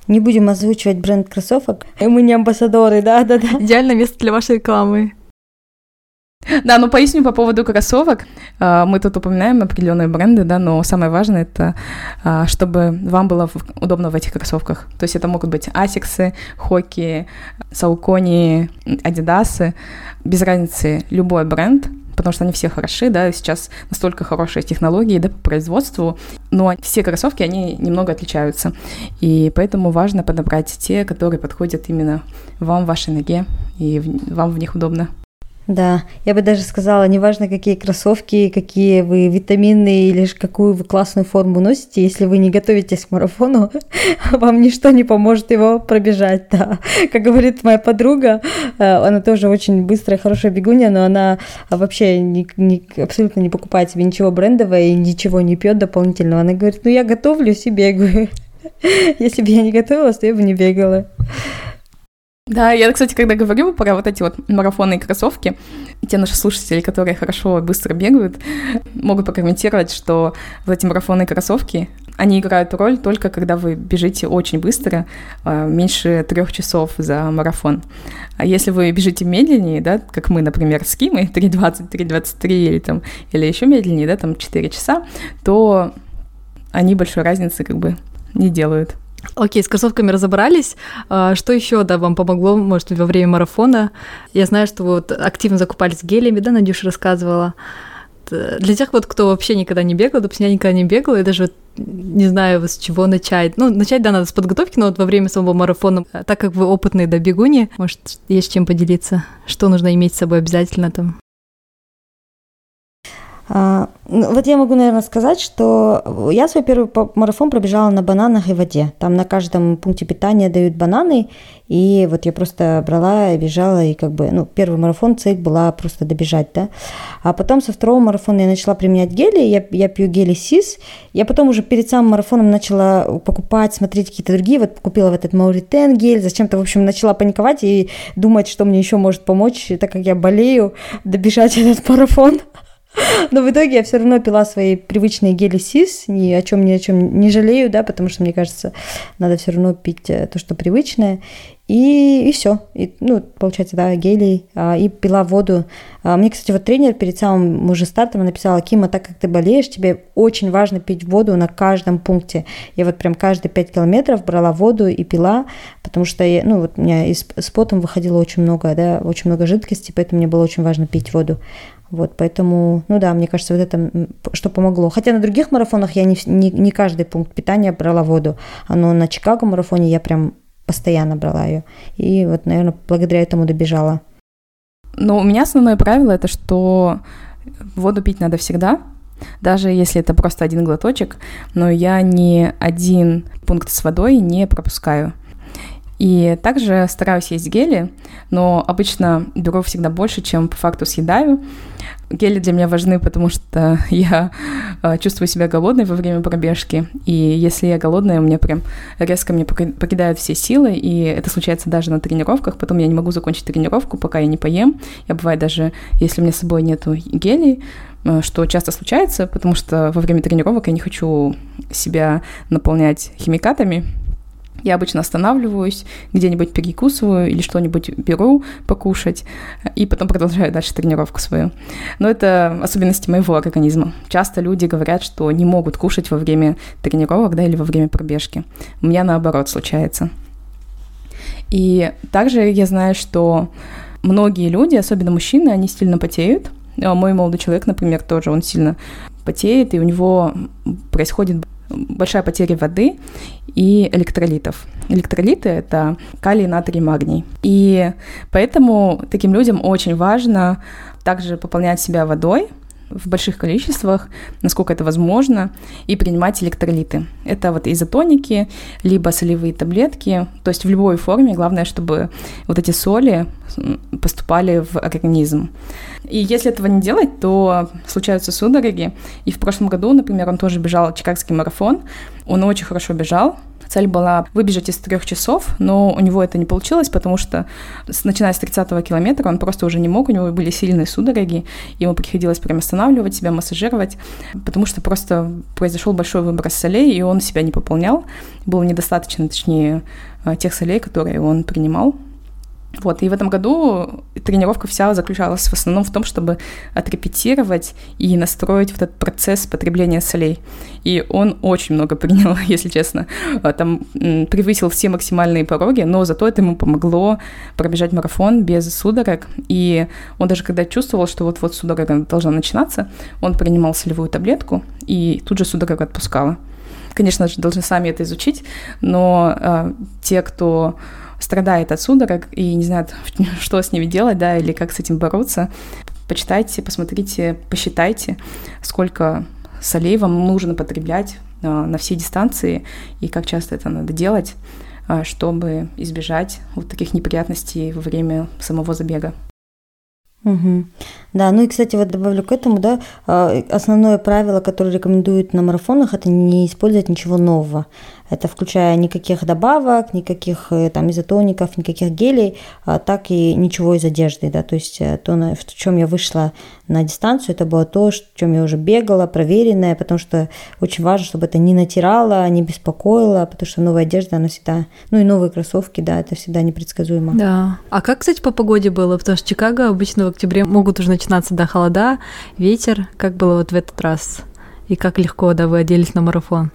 Не будем озвучивать бренд кроссовок. Мы не амбассадоры, да-да-да. Идеальное место для вашей рекламы. Да, ну поясню по поводу кроссовок. А, мы тут упоминаем определенные бренды, да, но самое важное это, а, чтобы вам было удобно в этих кроссовках. То есть это могут быть Асиксы, Хоки, Саукони, Адидасы. Без разницы любой бренд, потому что они все хороши, да, сейчас настолько хорошие технологии, да, по производству, но все кроссовки, они немного отличаются, и поэтому важно подобрать те, которые подходят именно вам, вашей ноге, и вам в них удобно. Да, я бы даже сказала, неважно, какие кроссовки, какие вы витамины или какую вы классную форму носите, если вы не готовитесь к марафону, вам ничто не поможет его пробежать, да. Как говорит моя подруга, э, она тоже очень быстрая, хорошая бегунья, но она вообще не, не, абсолютно не покупает себе ничего брендового и ничего не пьет дополнительного. Она говорит, ну я готовлюсь и бегаю. Если бы я не готовилась, то я бы не бегала. Да, я, кстати, когда говорю про вот эти вот марафонные кроссовки, те наши слушатели, которые хорошо и быстро бегают, могут прокомментировать, что вот эти марафонные кроссовки, они играют роль только когда вы бежите очень быстро, а, меньше трех часов за марафон. А если вы бежите медленнее, да, как мы, например, с Кимой, 3.20, 3.23 или там, или еще медленнее, да, там 4 часа, то они большой разницы как бы не делают. Окей, с кроссовками разобрались. А, что еще, да, вам помогло, может, во время марафона? Я знаю, что вы вот активно закупались гелями, да, Надюша рассказывала. Для тех вот, кто вообще никогда не бегал, допустим, я никогда не бегала, и даже не знаю, с чего начать. Ну, начать, да, надо с подготовки, но вот во время самого марафона, так как вы опытные, да, бегуни, может, есть чем поделиться? Что нужно иметь с собой обязательно там? А, ну, вот я могу, наверное, сказать, что я свой первый марафон пробежала на бананах и воде. Там на каждом пункте питания дают бананы, и вот я просто брала, бежала, и как бы, ну, первый марафон цель была просто добежать, да. А потом со второго марафона я начала применять гели, я, я пью гели СИС, я потом уже перед самым марафоном начала покупать, смотреть какие-то другие, вот купила вот этот Мауритен гель, зачем-то, в общем, начала паниковать и думать, что мне еще может помочь, так как я болею, добежать этот марафон. Но в итоге я все равно пила свои привычные гели СИС, ни о чем ни о чем не жалею, да, потому что, мне кажется, надо все равно пить э, то, что привычное. И, и все. И, ну, получается, да, гелий. А, и пила воду. А, мне, кстати, вот тренер перед самым уже стартом написала, Кима, так как ты болеешь, тебе очень важно пить воду на каждом пункте. Я вот прям каждые 5 километров брала воду и пила, потому что, я, ну, вот у меня из, с потом выходило очень много, да, очень много жидкости, поэтому мне было очень важно пить воду. Вот, поэтому, ну да, мне кажется, вот это что помогло. Хотя на других марафонах я не, не, не каждый пункт питания брала воду, но на Чикаго марафоне я прям постоянно брала ее. И вот, наверное, благодаря этому добежала. Ну, у меня основное правило это, что воду пить надо всегда, даже если это просто один глоточек, но я ни один пункт с водой не пропускаю. И также стараюсь есть гели, но обычно беру всегда больше, чем по факту съедаю. Гели для меня важны, потому что я э, чувствую себя голодной во время пробежки, и если я голодная, у меня прям резко мне покидают все силы, и это случается даже на тренировках, потом я не могу закончить тренировку, пока я не поем. Я бывает даже, если у меня с собой нету гелей, э, что часто случается, потому что во время тренировок я не хочу себя наполнять химикатами, я обычно останавливаюсь, где-нибудь перекусываю или что-нибудь беру покушать, и потом продолжаю дальше тренировку свою. Но это особенности моего организма. Часто люди говорят, что не могут кушать во время тренировок да, или во время пробежки. У меня наоборот случается. И также я знаю, что многие люди, особенно мужчины, они сильно потеют. А мой молодой человек, например, тоже, он сильно потеет, и у него происходит большая потеря воды и электролитов. Электролиты – это калий, натрий, магний. И поэтому таким людям очень важно также пополнять себя водой, в больших количествах, насколько это возможно, и принимать электролиты. Это вот изотоники, либо солевые таблетки, то есть в любой форме. Главное, чтобы вот эти соли поступали в организм. И если этого не делать, то случаются судороги. И в прошлом году, например, он тоже бежал чикагский марафон. Он очень хорошо бежал, Цель была выбежать из трех часов, но у него это не получилось, потому что начиная с 30-го километра он просто уже не мог, у него были сильные судороги, ему приходилось прям останавливать себя, массажировать, потому что просто произошел большой выброс солей, и он себя не пополнял, было недостаточно, точнее, тех солей, которые он принимал, вот, и в этом году тренировка вся заключалась в основном в том, чтобы отрепетировать и настроить вот этот процесс потребления солей. И он очень много принял, если честно. А, там превысил все максимальные пороги, но зато это ему помогло пробежать марафон без судорог. И он даже когда чувствовал, что вот-вот судорога должна начинаться, он принимал солевую таблетку, и тут же судорога отпускала. Конечно же, должны сами это изучить, но э, те, кто страдает от судорог и не знает, что с ними делать, да, или как с этим бороться, почитайте, посмотрите, посчитайте, сколько солей вам нужно потреблять а, на все дистанции и как часто это надо делать, а, чтобы избежать вот таких неприятностей во время самого забега. Угу. Да, ну и, кстати, вот добавлю к этому, да, а, основное правило, которое рекомендуют на марафонах, это не использовать ничего нового. Это включая никаких добавок, никаких э, там изотоников, никаких гелей, а так и ничего из одежды, да, то есть э, то, в чем я вышла на дистанцию, это было то, в чем я уже бегала, проверенное, потому что очень важно, чтобы это не натирало, не беспокоило, потому что новая одежда, она всегда, ну и новые кроссовки, да, это всегда непредсказуемо. Да. А как, кстати, по погоде было? Потому что Чикаго обычно в октябре могут уже начинаться, да, холода, ветер. Как было вот в этот раз? И как легко, да, вы оделись на марафон?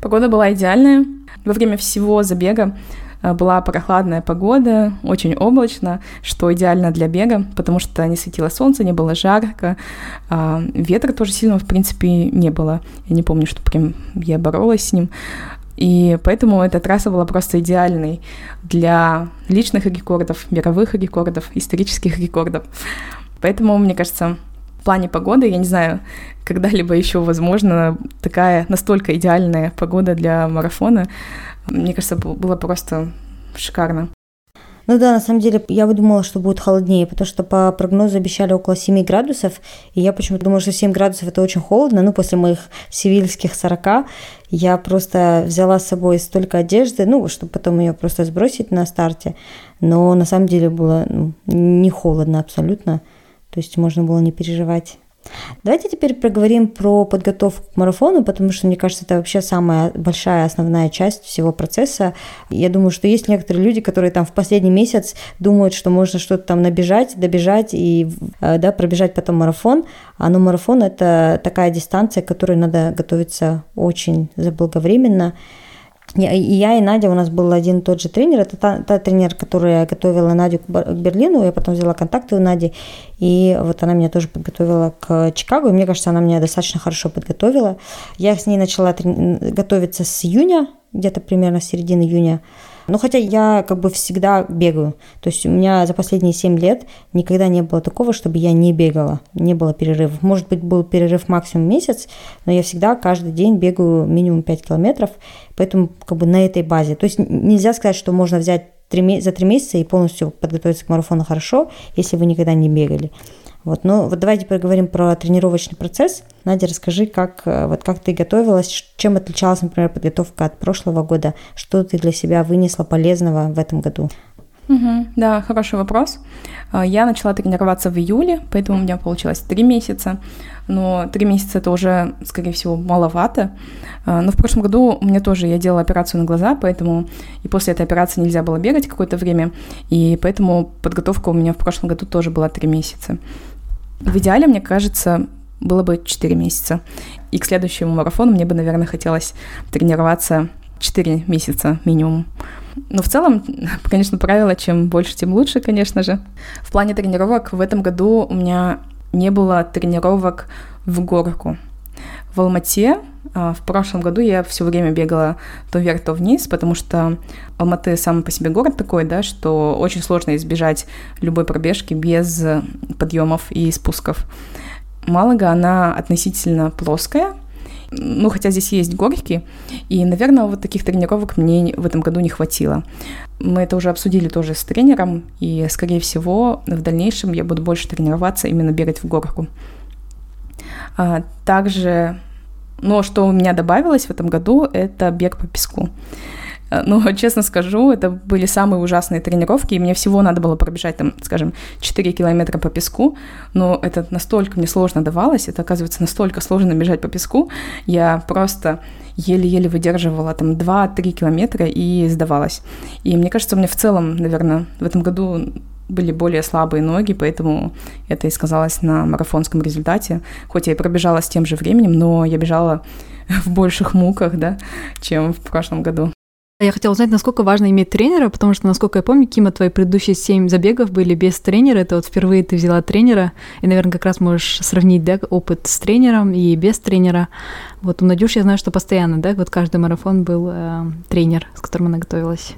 Погода была идеальная. Во время всего забега э, была прохладная погода, очень облачно, что идеально для бега, потому что не светило солнце, не было жарко, а ветра тоже сильного, в принципе, не было. Я не помню, что прям я боролась с ним. И поэтому эта трасса была просто идеальной для личных рекордов, мировых рекордов, исторических рекордов. Поэтому, мне кажется, в плане погоды, я не знаю, когда-либо еще возможно такая настолько идеальная погода для марафона. Мне кажется, было просто шикарно. Ну да, на самом деле я бы думала, что будет холоднее, потому что по прогнозу обещали около 7 градусов, и я почему-то думала, что 7 градусов это очень холодно, ну после моих сивильских 40 я просто взяла с собой столько одежды, ну, чтобы потом ее просто сбросить на старте, но на самом деле было ну, не холодно абсолютно, то есть можно было не переживать. Давайте теперь поговорим про подготовку к марафону, потому что, мне кажется, это вообще самая большая основная часть всего процесса. Я думаю, что есть некоторые люди, которые там в последний месяц думают, что можно что-то там набежать, добежать и э, да, пробежать потом марафон. А но марафон – это такая дистанция, к которой надо готовиться очень заблаговременно. И я и Надя, у нас был один и тот же тренер. Это та, та тренер, которая готовила Надю к Берлину. Я потом взяла контакты у Нади. И вот она меня тоже подготовила к Чикаго. И мне кажется, она меня достаточно хорошо подготовила. Я с ней начала готовиться с июня, где-то примерно с середины июня. Ну, хотя я как бы всегда бегаю. То есть у меня за последние 7 лет никогда не было такого, чтобы я не бегала, не было перерывов. Может быть, был перерыв максимум месяц, но я всегда каждый день бегаю минимум 5 километров, поэтому как бы на этой базе. То есть нельзя сказать, что можно взять 3, за 3 месяца и полностью подготовиться к марафону хорошо, если вы никогда не бегали. Вот, ну, вот давайте поговорим про тренировочный процесс. Надя, расскажи, как, э, вот как ты готовилась, чем отличалась, например, подготовка от прошлого года, что ты для себя вынесла полезного в этом году? Угу, да, хороший вопрос. А, я начала тренироваться в июле, поэтому у меня получилось три месяца. Но три месяца это уже, скорее всего, маловато. А, но в прошлом году у меня тоже я делала операцию на глаза, поэтому и после этой операции нельзя было бегать какое-то время, и поэтому подготовка у меня в прошлом году тоже была три месяца. В идеале, мне кажется, было бы 4 месяца. И к следующему марафону мне бы, наверное, хотелось тренироваться 4 месяца минимум. Но в целом, конечно, правило, чем больше, тем лучше, конечно же. В плане тренировок в этом году у меня не было тренировок в горку. В Алмате а, в прошлом году я все время бегала то вверх, то вниз, потому что Алматы сам по себе город такой, да, что очень сложно избежать любой пробежки без подъемов и спусков. Малага, она относительно плоская, ну, хотя здесь есть горки, и, наверное, вот таких тренировок мне в этом году не хватило. Мы это уже обсудили тоже с тренером, и, скорее всего, в дальнейшем я буду больше тренироваться, именно бегать в горку. А, также но что у меня добавилось в этом году, это бег по песку. Э, ну, честно скажу, это были самые ужасные тренировки, и мне всего надо было пробежать, там, скажем, 4 километра по песку, но это настолько мне сложно давалось, это, оказывается, настолько сложно бежать по песку, я просто еле-еле выдерживала там 2-3 километра и сдавалась. И мне кажется, у меня в целом, наверное, в этом году были более слабые ноги, поэтому это и сказалось на марафонском результате. Хоть я и пробежала с тем же временем, но я бежала в больших муках, да, чем в прошлом году. Я хотела узнать, насколько важно иметь тренера, потому что, насколько я помню, Кима, твои предыдущие семь забегов были без тренера. Это вот впервые ты взяла тренера, и, наверное, как раз можешь сравнить, да, опыт с тренером и без тренера. Вот у Надюши я знаю, что постоянно, да, вот каждый марафон был э, тренер, с которым она готовилась.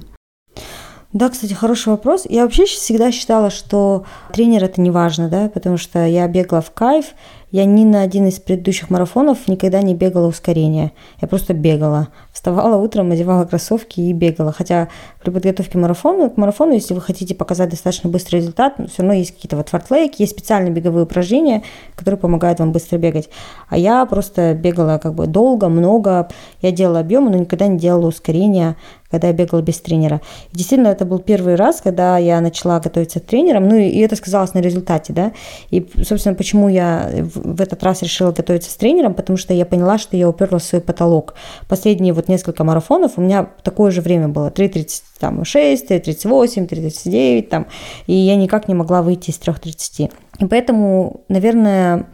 Да, кстати, хороший вопрос. Я вообще всегда считала, что тренер это не важно, да, потому что я бегала в кайф, я ни на один из предыдущих марафонов никогда не бегала ускорение. Я просто бегала. Вставала утром, одевала кроссовки и бегала. Хотя при подготовке марафона, к марафону, если вы хотите показать достаточно быстрый результат, все равно есть какие-то вот фортлейки, есть специальные беговые упражнения, которые помогают вам быстро бегать. А я просто бегала как бы долго, много. Я делала объемы, но никогда не делала ускорения когда я бегала без тренера. И действительно, это был первый раз, когда я начала готовиться к тренерам, ну и это сказалось на результате, да. И, собственно, почему я в этот раз решила готовиться с тренером, потому что я поняла, что я уперлась в свой потолок. Последние вот несколько марафонов у меня такое же время было, 3.36, 3.38, 3.39, там, и я никак не могла выйти из 3.30. И поэтому, наверное,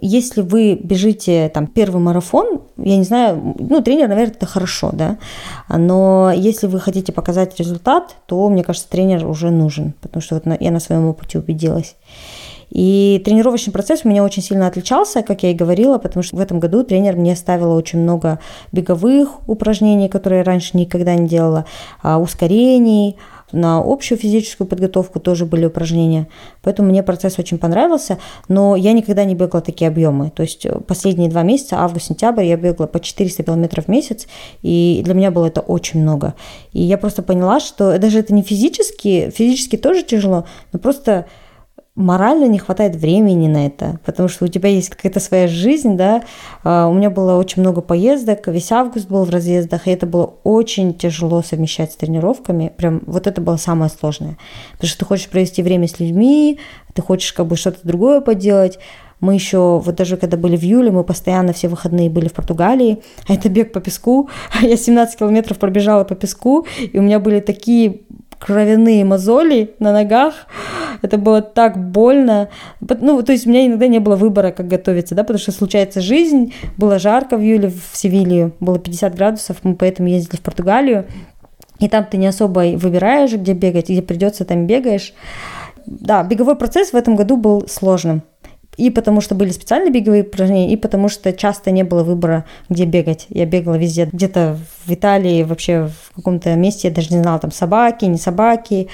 если вы бежите там первый марафон, я не знаю, ну, тренер, наверное, это хорошо, да, но если вы хотите показать результат, то, мне кажется, тренер уже нужен, потому что вот я на своем опыте убедилась. И тренировочный процесс у меня очень сильно отличался, как я и говорила, потому что в этом году тренер мне ставила очень много беговых упражнений, которые я раньше никогда не делала, а, ускорений, на общую физическую подготовку тоже были упражнения. Поэтому мне процесс очень понравился, но я никогда не бегала такие объемы. То есть э, последние два месяца, август-сентябрь, я бегала по 400 километров в месяц, и для меня было это очень много. И я просто поняла, что даже это не физически, физически тоже тяжело, но просто морально не хватает времени на это, потому что у тебя есть какая-то своя жизнь, да. А, у меня было очень много поездок, весь август был в разъездах, и это было очень тяжело совмещать с тренировками. Прям вот это было самое сложное. Потому что ты хочешь провести время с людьми, ты хочешь как бы что-то другое поделать, мы еще, вот даже когда были в июле, мы постоянно все выходные были в Португалии, а это бег по песку. Я 17 километров пробежала по песку, и у меня были такие кровяные мозоли на ногах. Это было так больно. Ну, то есть у меня иногда не было выбора, как готовиться, да, потому что случается жизнь. Было жарко в июле в Севилье, было 50 градусов, мы поэтому ездили в Португалию. И там ты не особо выбираешь, где бегать, где придется, там бегаешь. Да, беговой процесс в этом году был сложным. И потому что были специальные беговые упражнения, и потому что часто не было выбора, где бегать. Я бегала везде, где-то в Италии, вообще в каком-то месте, я даже не знала, там собаки, не собаки.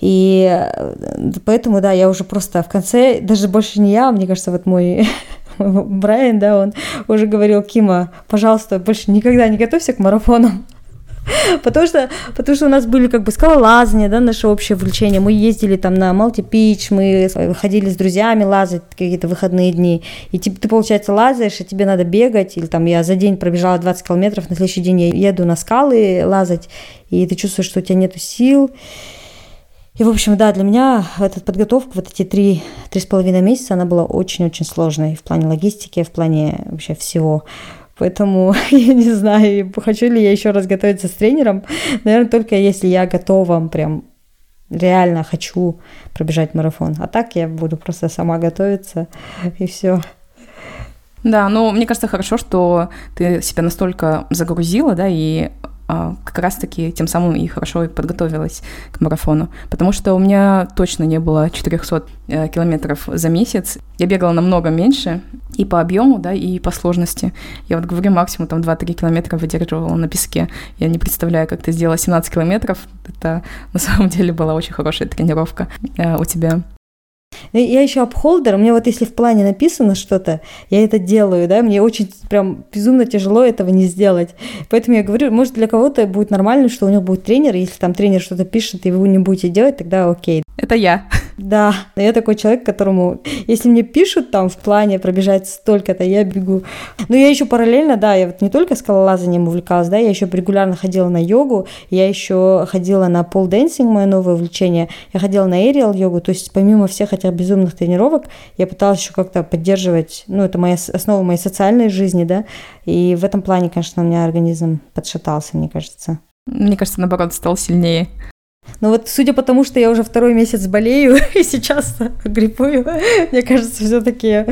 И э, поэтому, да, я уже просто в конце, даже больше не я, мне кажется, вот мой Брайан, да, он уже говорил, Кима, пожалуйста, больше никогда не готовься к марафонам. Потому что, потому что у нас были как бы скалолазания, да, наше общее увлечение. Мы ездили там на Малти-Пич, мы ходили с друзьями лазать какие-то выходные дни. И ты, ты, получается, лазаешь, и тебе надо бегать. Или там я за день пробежала 20 километров, на следующий день я еду на скалы лазать, и ты чувствуешь, что у тебя нет сил. И, в общем, да, для меня эта подготовка, вот эти три, три с половиной месяца, она была очень-очень сложной в плане логистики, в плане вообще всего. Поэтому я не знаю, хочу ли я еще раз готовиться с тренером. Наверное, только если я готова, прям реально хочу пробежать марафон. А так я буду просто сама готовиться и все. Да, ну, мне кажется, хорошо, что ты себя настолько загрузила, да, и как раз-таки тем самым и хорошо подготовилась к марафону. Потому что у меня точно не было 400 э, километров за месяц. Я бегала намного меньше и по объему, да, и по сложности. Я вот говорю, максимум там 2-3 километра выдерживала на песке. Я не представляю, как ты сделала 17 километров. Это на самом деле была очень хорошая тренировка э, у тебя. Ну, я еще апхолдер, у меня вот если в плане написано что-то, я это делаю, да, мне очень прям безумно тяжело этого не сделать. Поэтому я говорю, может для кого-то будет нормально, что у него будет тренер, если там тренер что-то пишет, и вы не будете делать, тогда окей. Это я. Да, я такой человек, которому, если мне пишут там в плане пробежать столько-то, я бегу. Но я еще параллельно, да, я вот не только скалолазанием увлекалась, да, я еще регулярно ходила на йогу, я еще ходила на pole dancing, мое новое увлечение, я ходила на aerial йогу, то есть помимо всех этих безумных тренировок, я пыталась еще как-то поддерживать, ну, это моя основа моей социальной жизни, да, и в этом плане, конечно, у меня организм подшатался, мне кажется. Мне кажется, наоборот, стал сильнее. Но вот судя по тому, что я уже второй месяц болею и сейчас гриппую, мне кажется, все-таки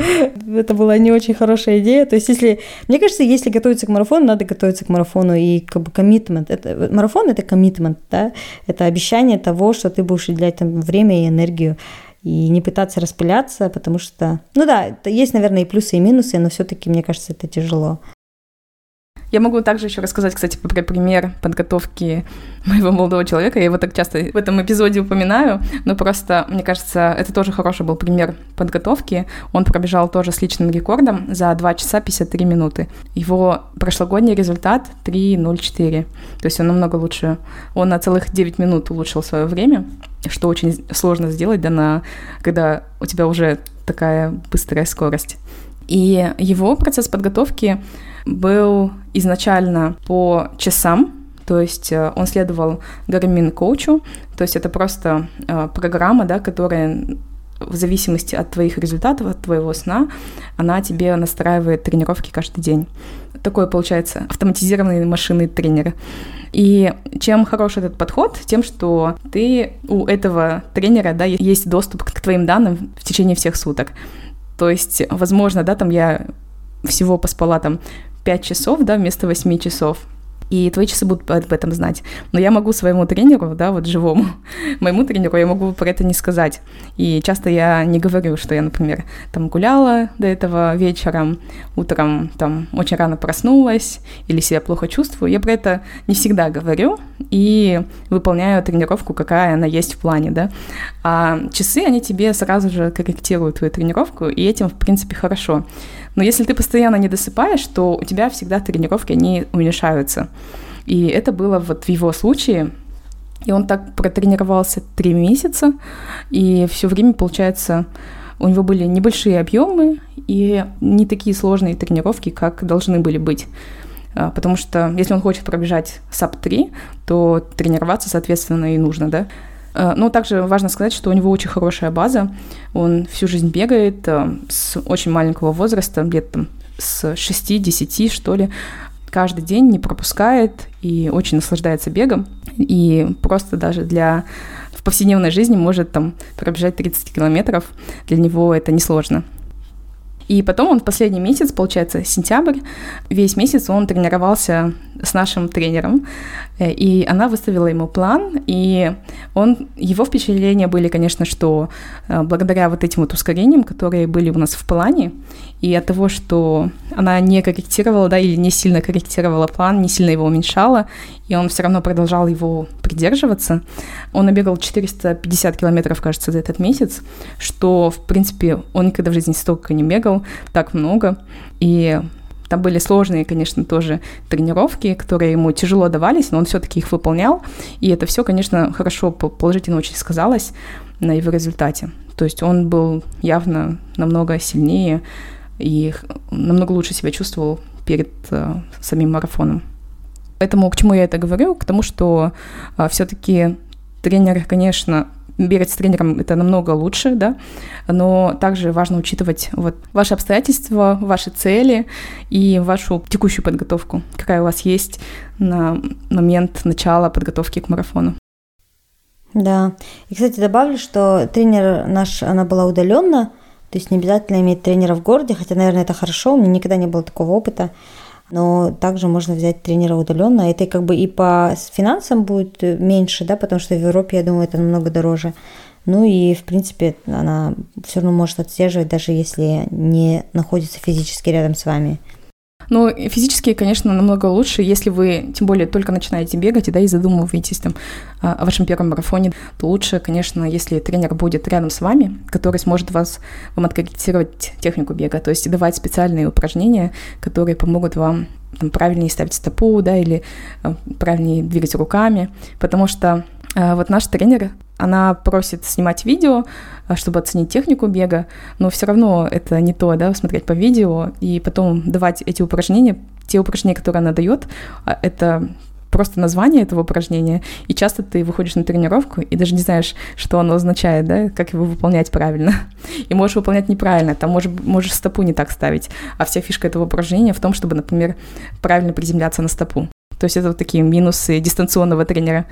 это была не очень хорошая идея. То есть, если, мне кажется, если готовиться к марафону, надо готовиться к марафону и как бы коммитмент. Это, марафон это коммитмент, да, это обещание того, что ты будешь уделять там время и энергию и не пытаться распыляться, потому что, ну да, есть, наверное, и плюсы, и минусы, но все-таки, мне кажется, это тяжело. Я могу также еще рассказать, кстати, про пример подготовки моего молодого человека. Я его так часто в этом эпизоде упоминаю, но просто, мне кажется, это тоже хороший был пример подготовки. Он пробежал тоже с личным рекордом за 2 часа 53 минуты. Его прошлогодний результат 3.04. То есть он намного лучше. Он на целых 9 минут улучшил свое время, что очень сложно сделать, да, на, когда у тебя уже такая быстрая скорость. И его процесс подготовки был изначально по часам, то есть э, он следовал Garmin коучу, то есть это просто э, программа, да, которая в зависимости от твоих результатов, от твоего сна, она тебе настраивает тренировки каждый день. Такой, получается, автоматизированный машинный тренер. И чем хорош этот подход? Тем, что ты у этого тренера, да, есть доступ к твоим данным в течение всех суток. То есть, возможно, да, там я всего поспала там 5 часов, да, вместо 8 часов и твои часы будут об этом знать. Но я могу своему тренеру, да, вот живому, моему тренеру, я могу про это не сказать. И часто я не говорю, что я, например, там гуляла до этого вечером, утром там очень рано проснулась или себя плохо чувствую. Я про это не всегда говорю и выполняю тренировку, какая она есть в плане, да. А часы, они тебе сразу же корректируют твою тренировку, и этим, в принципе, хорошо. Но если ты постоянно не досыпаешь, то у тебя всегда тренировки, они уменьшаются. И это было вот в его случае. И он так протренировался три месяца, и все время, получается, у него были небольшие объемы и не такие сложные тренировки, как должны были быть. А, потому что если он хочет пробежать sub-3, то тренироваться, соответственно, и нужно, да. А, но также важно сказать, что у него очень хорошая база. Он всю жизнь бегает а, с очень маленького возраста, где-то с 6-10, что ли каждый день не пропускает и очень наслаждается бегом. И просто даже для в повседневной жизни может там пробежать 30 километров. Для него это несложно. И потом он в последний месяц, получается, сентябрь, весь месяц он тренировался с нашим тренером, э, и она выставила ему план, и он, его впечатления были, конечно, что э, благодаря вот этим вот ускорениям, которые были у нас в плане, и от того, что она не корректировала, да, или не сильно корректировала план, не сильно его уменьшала, и он все равно продолжал его придерживаться. Он набегал 450 километров, кажется, за этот месяц, что, в принципе, он никогда в жизни столько не бегал, так много. И там были сложные, конечно, тоже тренировки, которые ему тяжело давались, но он все-таки их выполнял. И это все, конечно, хорошо, положительно очень сказалось на его результате. То есть он был явно намного сильнее и намного лучше себя чувствовал перед э, самим марафоном. Поэтому к чему я это говорю? К тому, что э, все-таки тренер, конечно, бегать с тренером это намного лучше, да, но также важно учитывать вот ваши обстоятельства, ваши цели и вашу текущую подготовку, какая у вас есть на момент начала подготовки к марафону. Да. И, кстати, добавлю, что тренер наш, она была удаленно, то есть не обязательно иметь тренера в городе, хотя, наверное, это хорошо, у меня никогда не было такого опыта. Но также можно взять тренера удаленно. Это как бы и по финансам будет меньше, да, потому что в Европе, я думаю, это намного дороже. Ну и, в принципе, она все равно может отслеживать, даже если не находится физически рядом с вами. Но физически, конечно, намного лучше, если вы, тем более, только начинаете бегать, да, и задумываетесь там о вашем первом марафоне, то лучше, конечно, если тренер будет рядом с вами, который сможет вас, вам откорректировать технику бега, то есть давать специальные упражнения, которые помогут вам там, правильнее ставить стопу, да, или э, правильнее двигать руками, потому что э, вот наш тренер, она просит снимать видео, а, чтобы оценить технику бега, но все равно это не то, да, смотреть по видео и потом давать эти упражнения, те упражнения, которые она дает, а, это просто название этого упражнения, и часто ты выходишь на тренировку и даже не знаешь, что оно означает, да, как его выполнять правильно. И можешь выполнять неправильно, там можешь, можешь стопу не так ставить. А вся фишка этого упражнения в том, чтобы, например, правильно приземляться на стопу. То есть это вот такие минусы дистанционного тренера.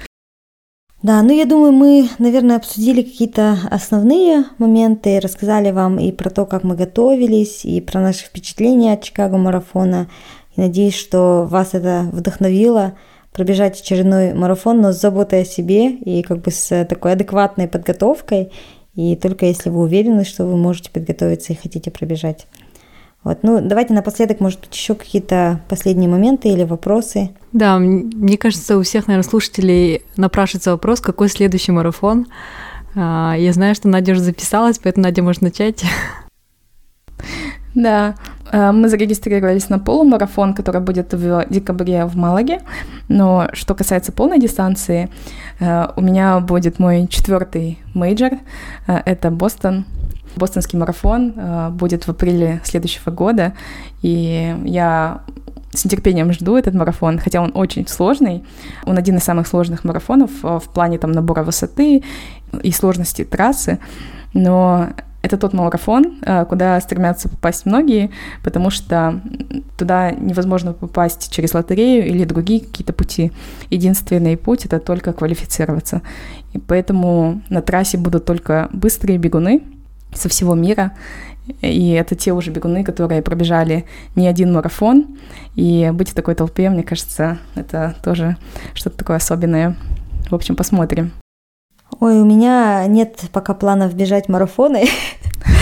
Да, ну я думаю, мы, наверное, обсудили какие-то основные моменты, рассказали вам и про то, как мы готовились, и про наши впечатления от Чикаго марафона. И надеюсь, что вас это вдохновило пробежать очередной марафон, но с заботой о себе и как бы с такой адекватной подготовкой. И только если вы уверены, что вы можете подготовиться и хотите пробежать. Вот, ну, давайте напоследок, может быть, еще какие-то последние моменты или вопросы. Да, мне кажется, у всех, наверное, слушателей напрашивается вопрос, какой следующий марафон. А, я знаю, что Надя уже записалась, поэтому Надя может начать. Да, э, мы зарегистрировались на полумарафон, который будет в декабре в Малаге. Но что касается полной дистанции, э, у меня будет мой четвертый мейджор. Это Бостон. Бостонский марафон будет в апреле следующего года. И я с нетерпением жду этот марафон, хотя он очень сложный. Он один из самых сложных марафонов в плане там набора высоты и сложности трассы. Но это тот марафон, э, куда стремятся попасть многие, потому что туда невозможно попасть через лотерею или другие какие-то пути. Единственный путь — это только квалифицироваться. И поэтому на трассе будут только быстрые бегуны со всего мира, и это те уже бегуны, которые пробежали не один марафон. И быть в такой толпе, мне кажется, это тоже что-то такое особенное. В общем, посмотрим. Ой, у меня нет пока планов бежать марафоны.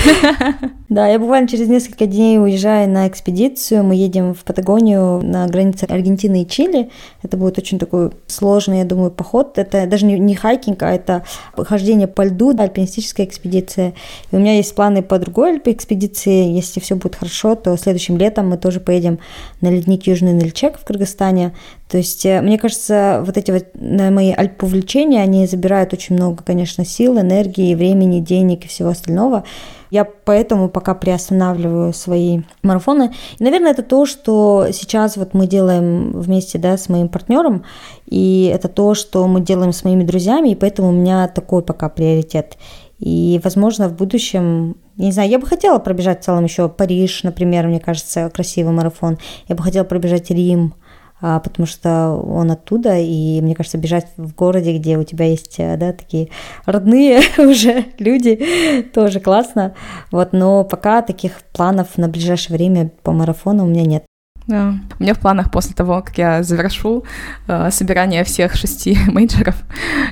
Да, я буквально через несколько дней уезжаю на экспедицию. Мы едем в Патагонию на границе Аргентины и Чили. Это будет очень такой сложный, я думаю, поход. Это даже не, хайкинг, а это хождение по льду, альпинистическая экспедиция. И у меня есть планы по другой экспедиции. Если все будет хорошо, то следующим летом мы тоже поедем на ледник Южный Нальчек в Кыргызстане. То есть, э, мне кажется, вот эти вот мои альповлечения, они забирают очень много, конечно, сил, энергии, времени, денег и всего остального. Я поэтому пока приостанавливаю свои марафоны. И, наверное, это то, что сейчас вот мы делаем вместе да, с моим партнером, и это то, что мы делаем с моими друзьями, и поэтому у меня такой пока приоритет. И, возможно, в будущем, не знаю, я бы хотела пробежать в целом еще Париж, например, мне кажется, красивый марафон. Я бы хотела пробежать Рим, потому что он оттуда, и мне кажется, бежать в городе, где у тебя есть, э, да, такие родные уже люди, тоже классно, вот, но пока таких планов на ближайшее время по марафону у меня нет. Да. У меня в планах после того, как я завершу э, собирание всех шести мейджеров,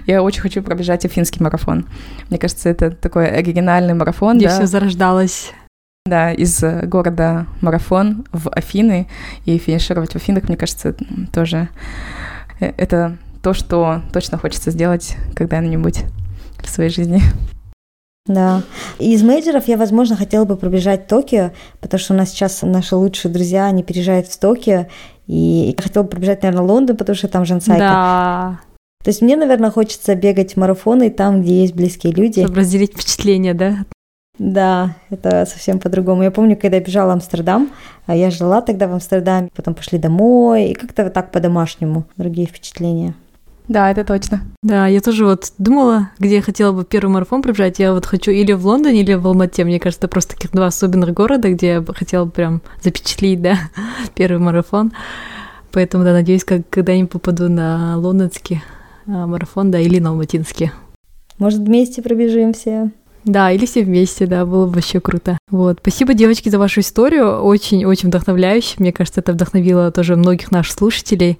я очень хочу пробежать афинский марафон. Мне кажется, это такой оригинальный марафон. Где да? все зарождалось. Да, из э, города Марафон в Афины. И финишировать в Афинах, мне кажется, тоже э, это то, что точно хочется сделать когда-нибудь в своей жизни. Да. Из мейджеров я, возможно, хотела бы пробежать Токио, потому что у нас сейчас наши лучшие друзья, они переезжают в Токио, и я хотела бы пробежать, наверное, Лондон, потому что там Жансайка. Да. То есть мне, наверное, хочется бегать марафоны там, где есть близкие люди. Чтобы разделить впечатления, да? Да, это совсем по-другому. Я помню, когда я бежала в Амстердам, а я жила тогда в Амстердаме, потом пошли домой, и как-то вот так по-домашнему, другие впечатления. Да, это точно. Да, я тоже вот думала, где я хотела бы первый марафон пробежать. Я вот хочу или в Лондоне, или в Алмате. Мне кажется, это просто таких два особенных города, где я бы хотела прям запечатлить, да, первый марафон. Поэтому, да, надеюсь, как когда-нибудь попаду на лондонский а, марафон, да, или на алматинский. Может, вместе пробежимся? Да, или все вместе, да, было бы вообще круто. Вот. Спасибо, девочки, за вашу историю. Очень-очень вдохновляюще. Мне кажется, это вдохновило тоже многих наших слушателей.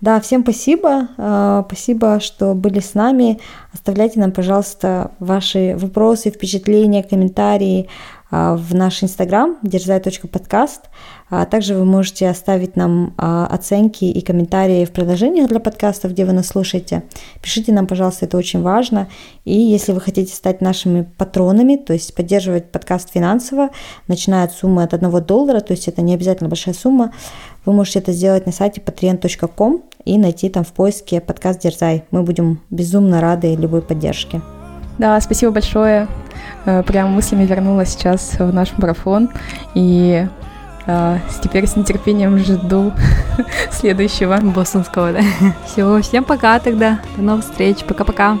Да, всем спасибо. А, спасибо, что были с нами. Оставляйте нам, пожалуйста, ваши вопросы, впечатления, комментарии в наш инстаграм дерзай.подкаст. А также вы можете оставить нам а, оценки и комментарии в приложениях для подкастов, где вы нас слушаете. Пишите нам, пожалуйста, это очень важно. И если вы хотите стать нашими патронами, то есть поддерживать подкаст финансово, начиная от суммы от 1 доллара, то есть это не обязательно большая сумма, вы можете это сделать на сайте patreon.com и найти там в поиске подкаст «Дерзай». Мы будем безумно рады любой поддержке. Да, спасибо большое. Э, прям мыслями вернулась сейчас в наш марафон. И э, теперь с нетерпением жду следующего. Бостонского, да. Все, всем пока тогда. До новых встреч. Пока-пока.